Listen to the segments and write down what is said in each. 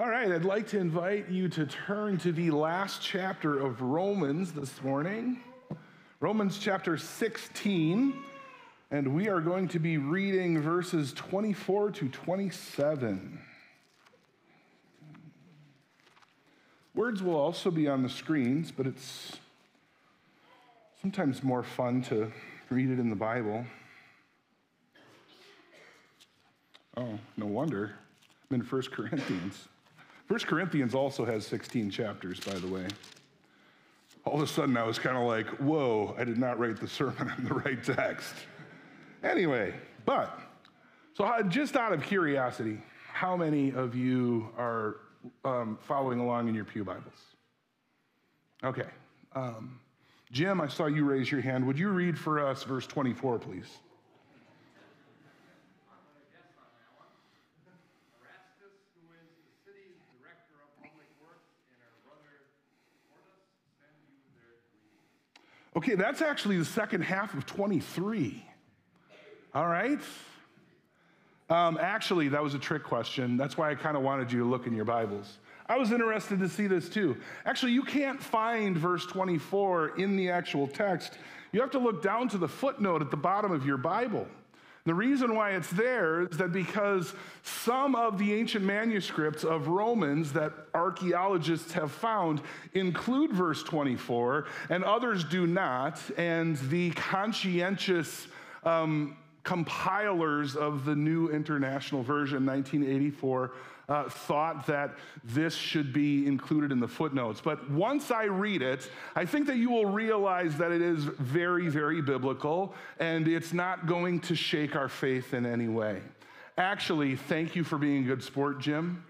All right, I'd like to invite you to turn to the last chapter of Romans this morning, Romans chapter 16, and we are going to be reading verses 24 to 27. Words will also be on the screens, but it's sometimes more fun to read it in the Bible. Oh, no wonder. I'm in 1 Corinthians. 1 Corinthians also has 16 chapters, by the way. All of a sudden, I was kind of like, whoa, I did not write the sermon in the right text. Anyway, but, so just out of curiosity, how many of you are um, following along in your Pew Bibles? Okay. Um, Jim, I saw you raise your hand. Would you read for us verse 24, please? Okay, that's actually the second half of 23. All right? Um, actually, that was a trick question. That's why I kind of wanted you to look in your Bibles. I was interested to see this too. Actually, you can't find verse 24 in the actual text. You have to look down to the footnote at the bottom of your Bible. The reason why it's there is that because some of the ancient manuscripts of Romans that archaeologists have found include verse 24, and others do not. And the conscientious um, compilers of the New International Version, 1984, uh, thought that this should be included in the footnotes. But once I read it, I think that you will realize that it is very, very biblical and it's not going to shake our faith in any way. Actually, thank you for being a good sport, Jim.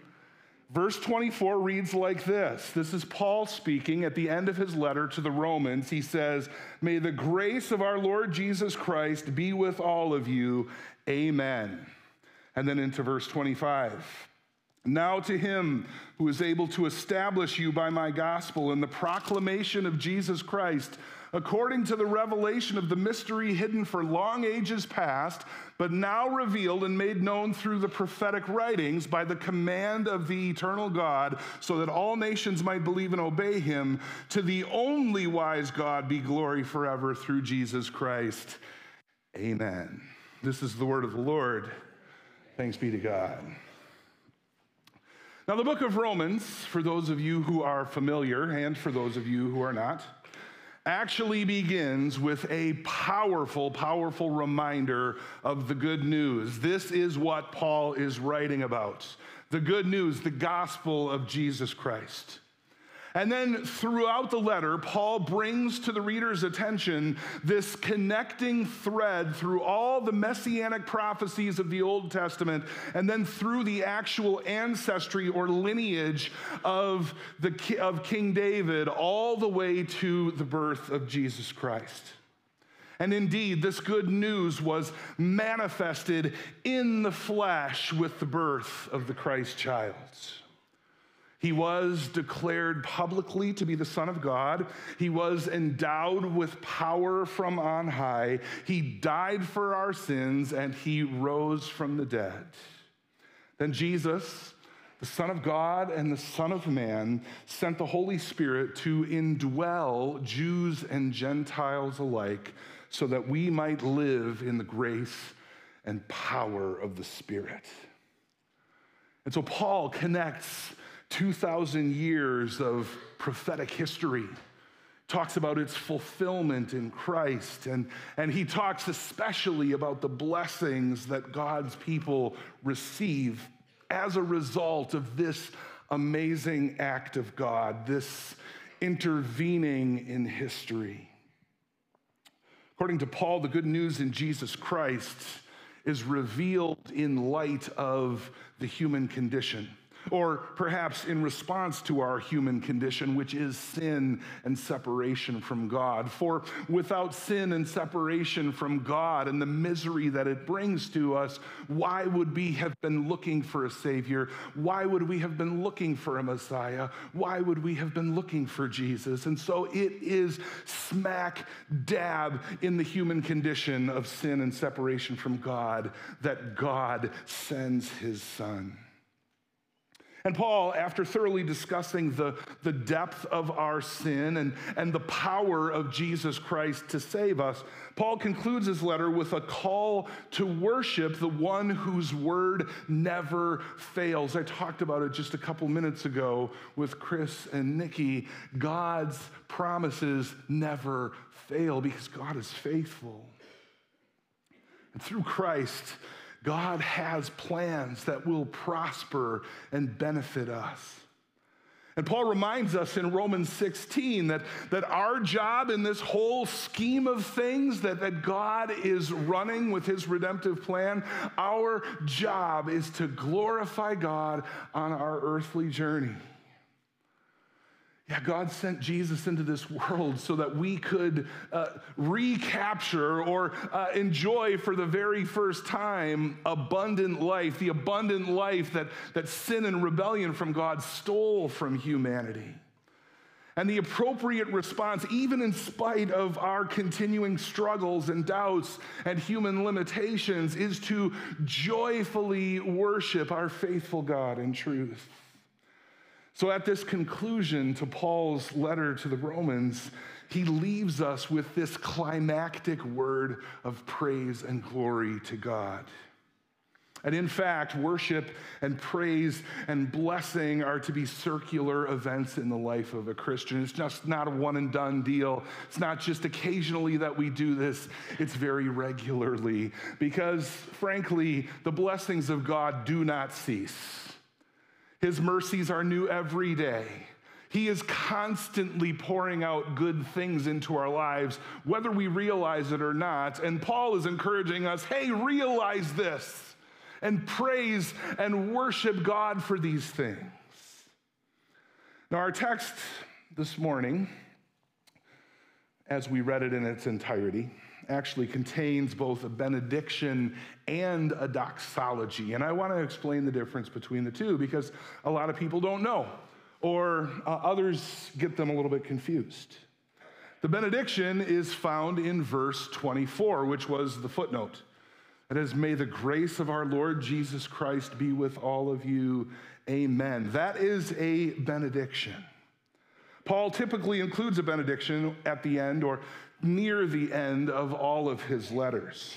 Verse 24 reads like this. This is Paul speaking at the end of his letter to the Romans. He says, May the grace of our Lord Jesus Christ be with all of you. Amen. And then into verse 25. Now to him who is able to establish you by my gospel and the proclamation of Jesus Christ, according to the revelation of the mystery hidden for long ages past, but now revealed and made known through the prophetic writings by the command of the eternal God, so that all nations might believe and obey him. To the only wise God be glory forever through Jesus Christ. Amen. This is the word of the Lord. Thanks be to God. Now, the book of Romans, for those of you who are familiar and for those of you who are not, actually begins with a powerful, powerful reminder of the good news. This is what Paul is writing about the good news, the gospel of Jesus Christ. And then throughout the letter, Paul brings to the reader's attention this connecting thread through all the messianic prophecies of the Old Testament and then through the actual ancestry or lineage of, the, of King David all the way to the birth of Jesus Christ. And indeed, this good news was manifested in the flesh with the birth of the Christ child. He was declared publicly to be the Son of God. He was endowed with power from on high. He died for our sins and he rose from the dead. Then Jesus, the Son of God and the Son of Man, sent the Holy Spirit to indwell Jews and Gentiles alike so that we might live in the grace and power of the Spirit. And so Paul connects 2,000 years of prophetic history talks about its fulfillment in Christ. And, and he talks especially about the blessings that God's people receive as a result of this amazing act of God, this intervening in history. According to Paul, the good news in Jesus Christ is revealed in light of the human condition or perhaps in response to our human condition, which is sin and separation from God. For without sin and separation from God and the misery that it brings to us, why would we have been looking for a Savior? Why would we have been looking for a Messiah? Why would we have been looking for Jesus? And so it is smack dab in the human condition of sin and separation from God that God sends His Son. And Paul, after thoroughly discussing the, the depth of our sin and, and the power of Jesus Christ to save us, Paul concludes his letter with a call to worship the one whose word never fails. I talked about it just a couple minutes ago with Chris and Nikki. God's promises never fail because God is faithful. And through Christ, God has plans that will prosper and benefit us. And Paul reminds us in Romans 16 that, that our job in this whole scheme of things that, that God is running with his redemptive plan, our job is to glorify God on our earthly journey. Yeah, God sent Jesus into this world so that we could uh, recapture or uh, enjoy for the very first time abundant life, the abundant life that, that sin and rebellion from God stole from humanity. And the appropriate response, even in spite of our continuing struggles and doubts and human limitations, is to joyfully worship our faithful God in truth. So, at this conclusion to Paul's letter to the Romans, he leaves us with this climactic word of praise and glory to God. And in fact, worship and praise and blessing are to be circular events in the life of a Christian. It's just not a one and done deal. It's not just occasionally that we do this, it's very regularly. Because frankly, the blessings of God do not cease. His mercies are new every day. He is constantly pouring out good things into our lives, whether we realize it or not. And Paul is encouraging us hey, realize this and praise and worship God for these things. Now, our text this morning, as we read it in its entirety, actually contains both a benediction and a doxology. And I want to explain the difference between the two because a lot of people don't know, or uh, others get them a little bit confused. The benediction is found in verse 24, which was the footnote. It is, May the grace of our Lord Jesus Christ be with all of you. Amen. That is a benediction. Paul typically includes a benediction at the end or near the end of all of his letters.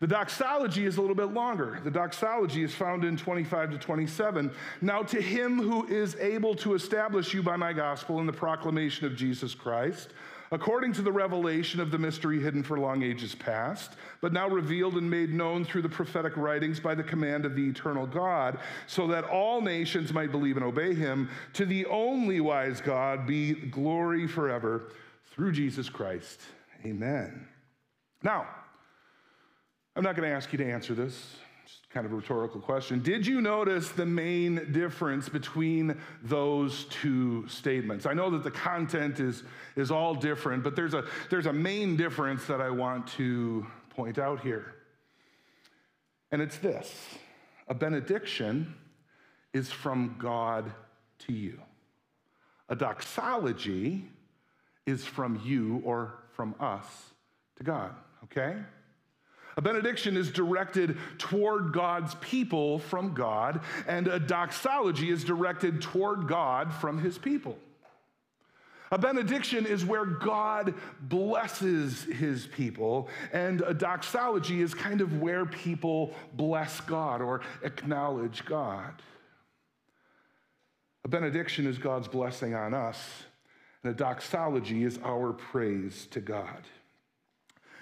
The doxology is a little bit longer. The doxology is found in 25 to 27. Now, to him who is able to establish you by my gospel and the proclamation of Jesus Christ, according to the revelation of the mystery hidden for long ages past, but now revealed and made known through the prophetic writings by the command of the eternal God, so that all nations might believe and obey him, to the only wise God be glory forever through Jesus Christ. Amen. Now, I'm not going to ask you to answer this. It's kind of a rhetorical question. Did you notice the main difference between those two statements? I know that the content is, is all different, but there's a, there's a main difference that I want to point out here. And it's this a benediction is from God to you, a doxology is from you or from us to God, okay? A benediction is directed toward God's people from God, and a doxology is directed toward God from his people. A benediction is where God blesses his people, and a doxology is kind of where people bless God or acknowledge God. A benediction is God's blessing on us, a doxology is our praise to God.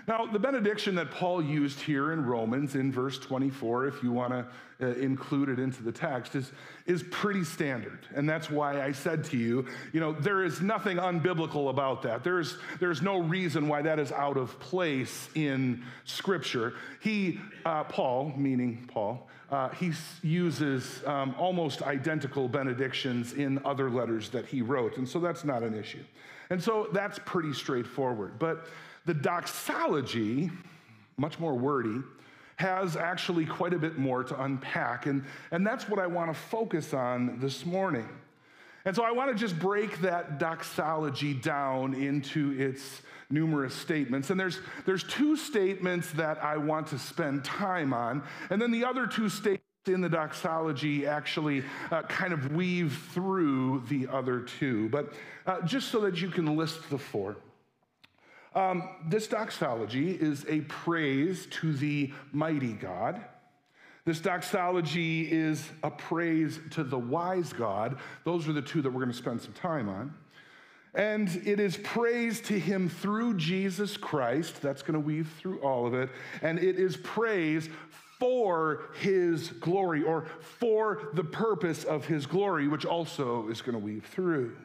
Now, the benediction that Paul used here in Romans in verse 24, if you want to uh, include it into the text, is, is pretty standard. And that's why I said to you, you know, there is nothing unbiblical about that. There's, there's no reason why that is out of place in Scripture. He, uh, Paul, meaning Paul, uh, he uses um, almost identical benedictions in other letters that he wrote. And so that's not an issue. And so that's pretty straightforward. But the doxology, much more wordy, has actually quite a bit more to unpack. And, and that's what I want to focus on this morning. And so I want to just break that doxology down into its numerous statements. And there's, there's two statements that I want to spend time on. And then the other two statements in the doxology actually uh, kind of weave through the other two. But uh, just so that you can list the four. Um, this doxology is a praise to the mighty God. This doxology is a praise to the wise God. Those are the two that we're going to spend some time on. And it is praise to him through Jesus Christ. That's going to weave through all of it. And it is praise for his glory or for the purpose of his glory, which also is going to weave through.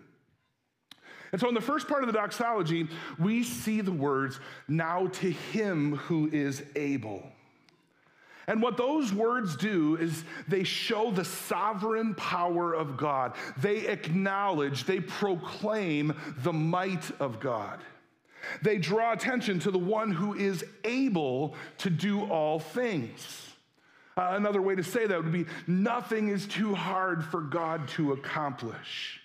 And so, in the first part of the doxology, we see the words, now to him who is able. And what those words do is they show the sovereign power of God. They acknowledge, they proclaim the might of God. They draw attention to the one who is able to do all things. Uh, another way to say that would be nothing is too hard for God to accomplish.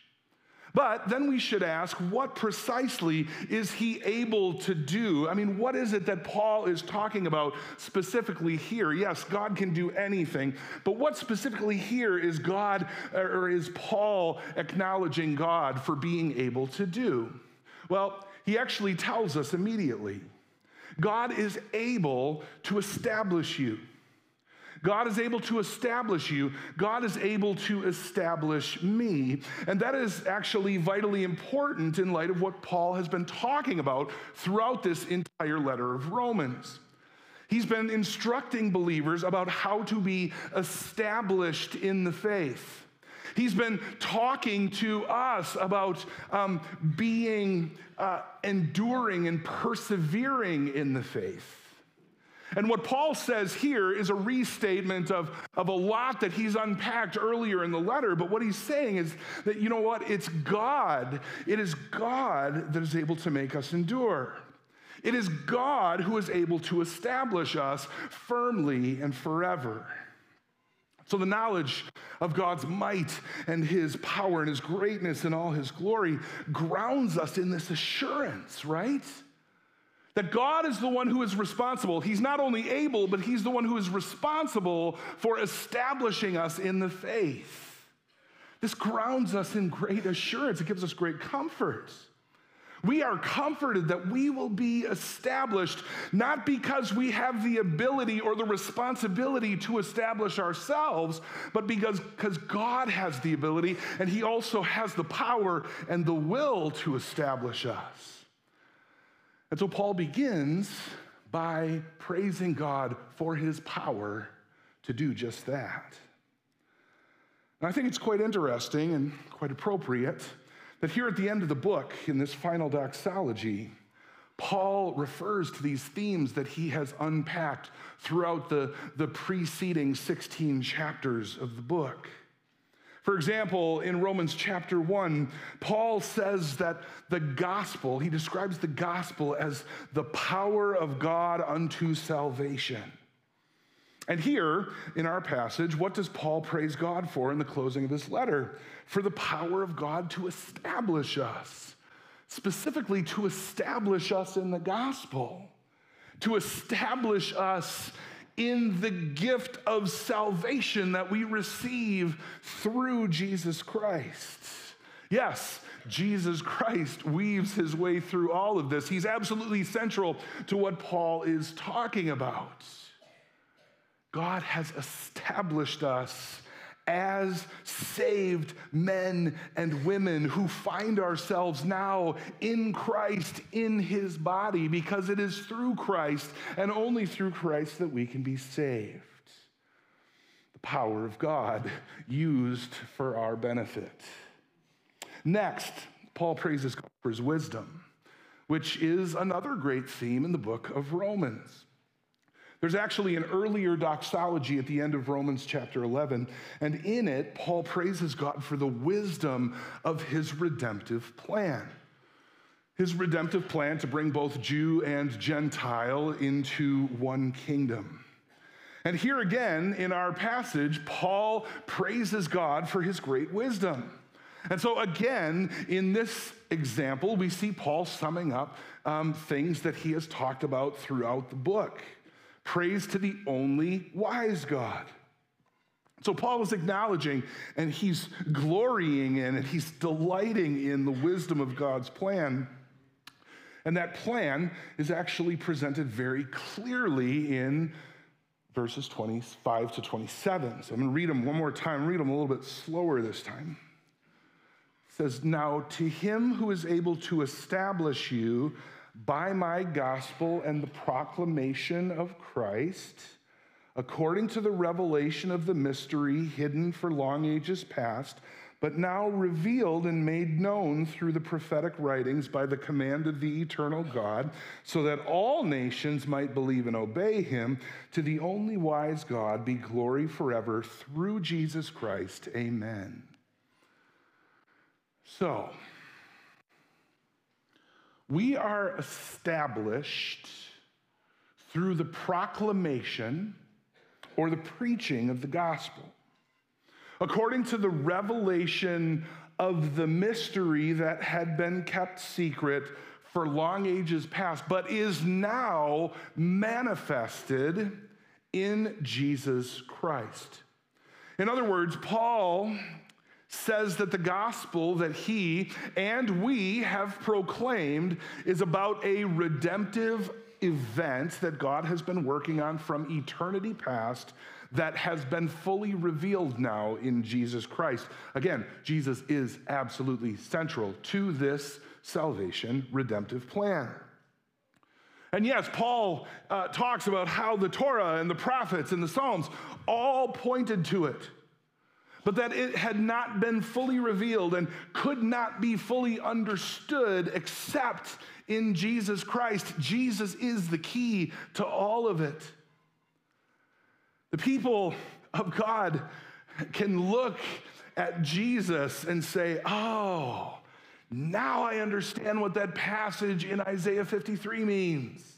But then we should ask, what precisely is he able to do? I mean, what is it that Paul is talking about specifically here? Yes, God can do anything, but what specifically here is God or is Paul acknowledging God for being able to do? Well, he actually tells us immediately God is able to establish you. God is able to establish you. God is able to establish me. And that is actually vitally important in light of what Paul has been talking about throughout this entire letter of Romans. He's been instructing believers about how to be established in the faith. He's been talking to us about um, being uh, enduring and persevering in the faith. And what Paul says here is a restatement of, of a lot that he's unpacked earlier in the letter. But what he's saying is that, you know what? It's God. It is God that is able to make us endure. It is God who is able to establish us firmly and forever. So, the knowledge of God's might and his power and his greatness and all his glory grounds us in this assurance, right? That God is the one who is responsible. He's not only able, but He's the one who is responsible for establishing us in the faith. This grounds us in great assurance, it gives us great comfort. We are comforted that we will be established not because we have the ability or the responsibility to establish ourselves, but because, because God has the ability and He also has the power and the will to establish us. And so Paul begins by praising God for his power to do just that. And I think it's quite interesting and quite appropriate that here at the end of the book, in this final doxology, Paul refers to these themes that he has unpacked throughout the, the preceding 16 chapters of the book. For example, in Romans chapter 1, Paul says that the gospel, he describes the gospel as the power of God unto salvation. And here in our passage, what does Paul praise God for in the closing of this letter? For the power of God to establish us, specifically to establish us in the gospel, to establish us in the gift of salvation that we receive through Jesus Christ. Yes, Jesus Christ weaves his way through all of this. He's absolutely central to what Paul is talking about. God has established us as saved men and women who find ourselves now in Christ, in his body, because it is through Christ and only through Christ that we can be saved. The power of God used for our benefit. Next, Paul praises God for his wisdom, which is another great theme in the book of Romans. There's actually an earlier doxology at the end of Romans chapter 11, and in it, Paul praises God for the wisdom of his redemptive plan. His redemptive plan to bring both Jew and Gentile into one kingdom. And here again in our passage, Paul praises God for his great wisdom. And so, again, in this example, we see Paul summing up um, things that he has talked about throughout the book. Praise to the only wise God. So Paul is acknowledging and he's glorying in and he's delighting in the wisdom of God's plan. And that plan is actually presented very clearly in verses 25 to 27. So I'm going to read them one more time, read them a little bit slower this time. It says, Now to him who is able to establish you by my gospel and the proclamation of Christ, according to the revelation of the mystery hidden for long ages past, but now revealed and made known through the prophetic writings by the command of the eternal God, so that all nations might believe and obey him. To the only wise God be glory forever through Jesus Christ. Amen. So, we are established through the proclamation or the preaching of the gospel. According to the revelation of the mystery that had been kept secret for long ages past, but is now manifested in Jesus Christ. In other words, Paul says that the gospel that he and we have proclaimed is about a redemptive event that God has been working on from eternity past that has been fully revealed now in Jesus Christ. Again, Jesus is absolutely central to this salvation redemptive plan. And yes, Paul uh, talks about how the Torah and the prophets and the Psalms all pointed to it, but that it had not been fully revealed and could not be fully understood except in Jesus Christ. Jesus is the key to all of it. The people of God can look at Jesus and say, Oh, now I understand what that passage in Isaiah 53 means.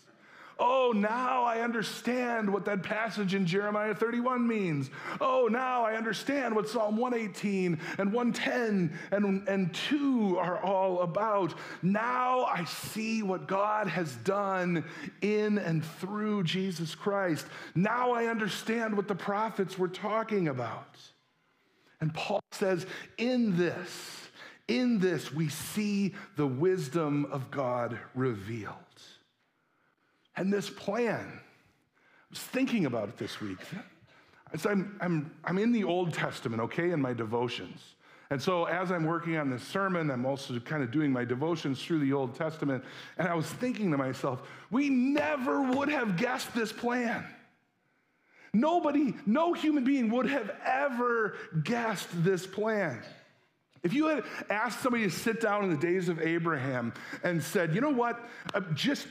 Oh, now I understand what that passage in Jeremiah 31 means. Oh, now I understand what Psalm 118 and 110 and, and 2 are all about. Now I see what God has done in and through Jesus Christ. Now I understand what the prophets were talking about. And Paul says, in this, in this, we see the wisdom of God revealed. And this plan, I was thinking about it this week. As I'm, I'm, I'm in the Old Testament, okay, in my devotions. And so as I'm working on this sermon, I'm also kind of doing my devotions through the Old Testament. And I was thinking to myself, we never would have guessed this plan. Nobody, no human being would have ever guessed this plan. If you had asked somebody to sit down in the days of Abraham and said, you know what, uh, just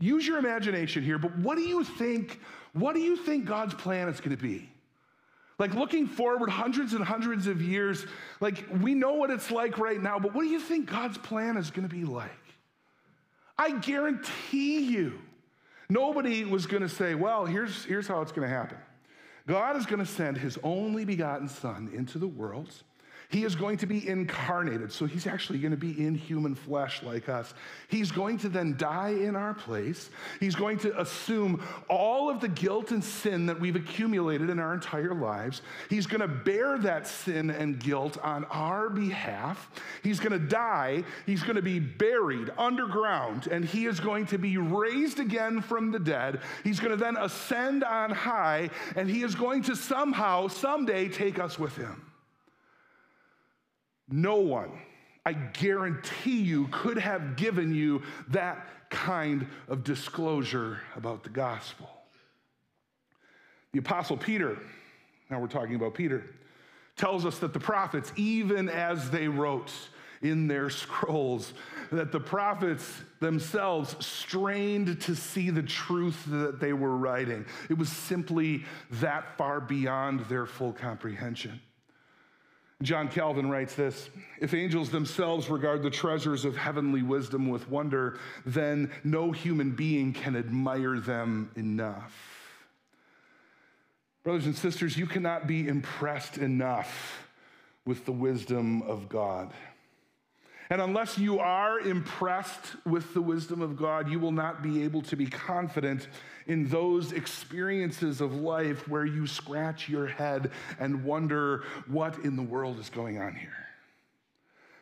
use your imagination here, but what do you think, what do you think God's plan is going to be? Like looking forward hundreds and hundreds of years, like we know what it's like right now, but what do you think God's plan is going to be like? I guarantee you, nobody was going to say, well, here's, here's how it's going to happen. God is going to send his only begotten Son into the world he is going to be incarnated, so he's actually going to be in human flesh like us. He's going to then die in our place. He's going to assume all of the guilt and sin that we've accumulated in our entire lives. He's going to bear that sin and guilt on our behalf. He's going to die. He's going to be buried underground, and he is going to be raised again from the dead. He's going to then ascend on high, and he is going to somehow, someday, take us with him. No one, I guarantee you, could have given you that kind of disclosure about the gospel. The Apostle Peter, now we're talking about Peter, tells us that the prophets, even as they wrote in their scrolls, that the prophets themselves strained to see the truth that they were writing. It was simply that far beyond their full comprehension. John Calvin writes this If angels themselves regard the treasures of heavenly wisdom with wonder, then no human being can admire them enough. Brothers and sisters, you cannot be impressed enough with the wisdom of God. And unless you are impressed with the wisdom of God, you will not be able to be confident in those experiences of life where you scratch your head and wonder what in the world is going on here.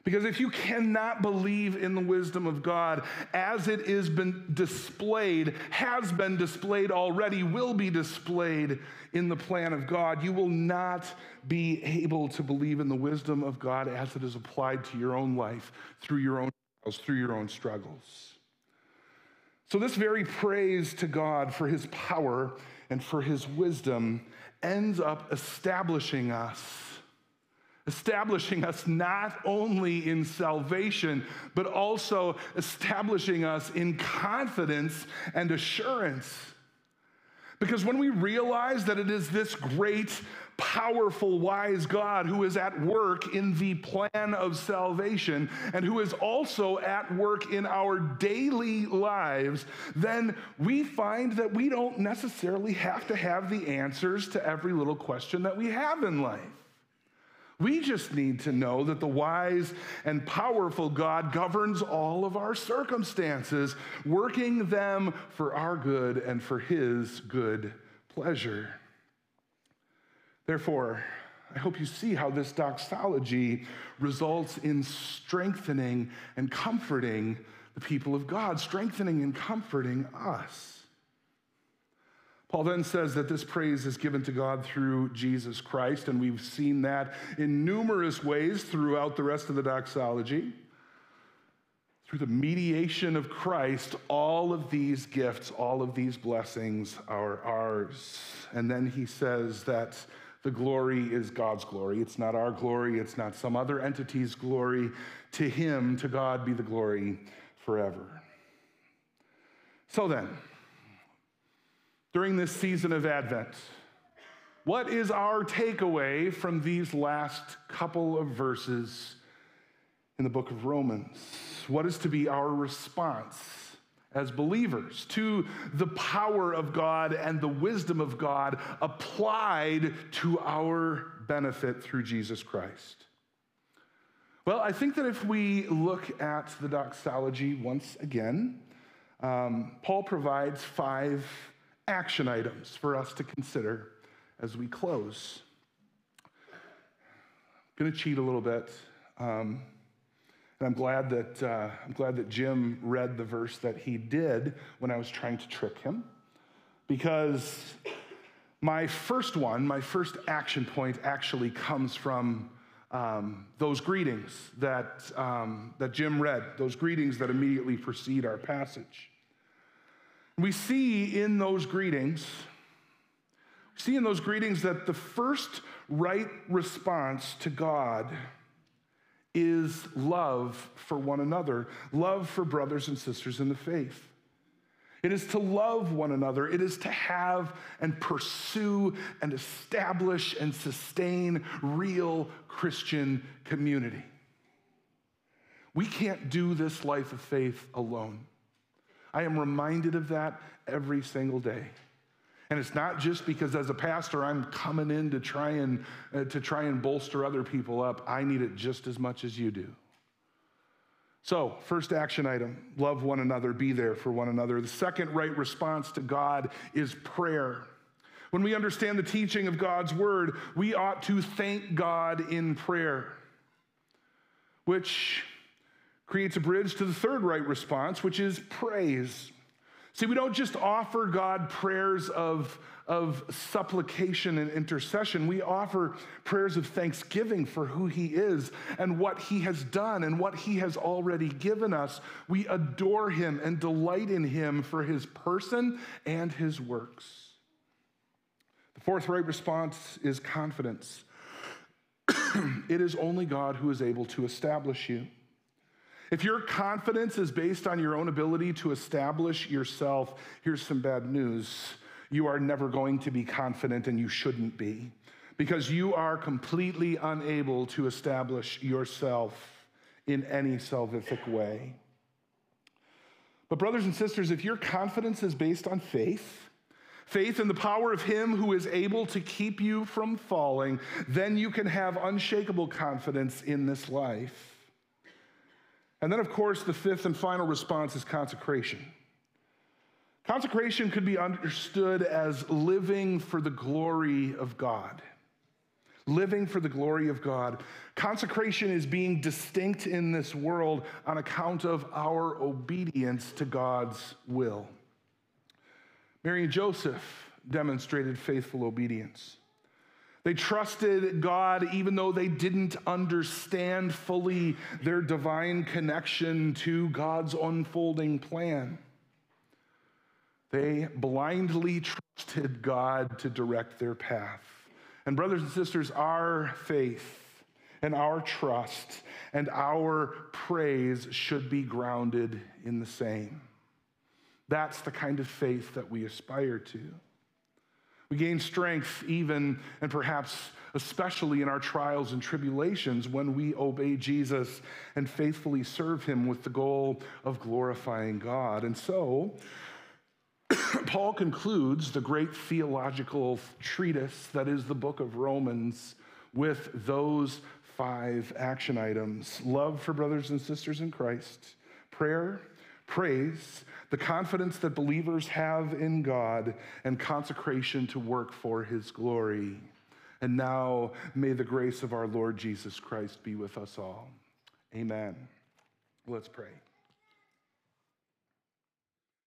Because if you cannot believe in the wisdom of God as it is been displayed, has been displayed already, will be displayed in the plan of God, you will not be able to believe in the wisdom of God as it is applied to your own life through your own trials, through your own struggles. So, this very praise to God for his power and for his wisdom ends up establishing us establishing us not only in salvation, but also establishing us in confidence and assurance. Because when we realize that it is this great, powerful, wise God who is at work in the plan of salvation and who is also at work in our daily lives, then we find that we don't necessarily have to have the answers to every little question that we have in life. We just need to know that the wise and powerful God governs all of our circumstances, working them for our good and for his good pleasure. Therefore, I hope you see how this doxology results in strengthening and comforting the people of God, strengthening and comforting us. Paul then says that this praise is given to God through Jesus Christ, and we've seen that in numerous ways throughout the rest of the doxology. Through the mediation of Christ, all of these gifts, all of these blessings are ours. And then he says that the glory is God's glory. It's not our glory, it's not some other entity's glory. To him, to God, be the glory forever. So then, during this season of Advent. What is our takeaway from these last couple of verses in the book of Romans? What is to be our response as believers to the power of God and the wisdom of God applied to our benefit through Jesus Christ? Well, I think that if we look at the doxology once again, um, Paul provides five action items for us to consider as we close. I'm going to cheat a little bit. Um, and I'm glad that uh, I'm glad that Jim read the verse that he did when I was trying to trick him, because my first one, my first action point, actually comes from um, those greetings that um, that Jim read. Those greetings that immediately precede our passage. We see in those greetings, see in those greetings that the first right response to God is love for one another, love for brothers and sisters in the faith. It is to love one another. It is to have and pursue and establish and sustain real Christian community. We can't do this life of faith alone. I am reminded of that every single day. And it's not just because as a pastor I'm coming in to try and uh, to try and bolster other people up. I need it just as much as you do. So, first action item, love one another, be there for one another. The second right response to God is prayer. When we understand the teaching of God's word, we ought to thank God in prayer, which creates a bridge to the third right response, which is praise. See, we don't just offer God prayers of, of supplication and intercession. We offer prayers of thanksgiving for who He is and what He has done and what He has already given us. We adore Him and delight in Him for His person and His works. The fourth right response is confidence. it is only God who is able to establish you. If your confidence is based on your own ability to establish yourself, here's some bad news. You are never going to be confident, and you shouldn't be, because you are completely unable to establish yourself in any salvific way. But, brothers and sisters, if your confidence is based on faith, faith in the power of Him who is able to keep you from falling, then you can have unshakable confidence in this life. And then, of course, the fifth and final response is consecration. Consecration could be understood as living for the glory of God. Living for the glory of God. Consecration is being distinct in this world on account of our obedience to God's will. Mary and Joseph demonstrated faithful obedience. They trusted God even though they didn't understand fully their divine connection to God's unfolding plan. They blindly trusted God to direct their path. And, brothers and sisters, our faith and our trust and our praise should be grounded in the same. That's the kind of faith that we aspire to. We gain strength even and perhaps especially in our trials and tribulations when we obey Jesus and faithfully serve him with the goal of glorifying God. And so, Paul concludes the great theological treatise that is the book of Romans with those five action items love for brothers and sisters in Christ, prayer, praise, the confidence that believers have in God, and consecration to work for his glory. And now may the grace of our Lord Jesus Christ be with us all. Amen. Let's pray.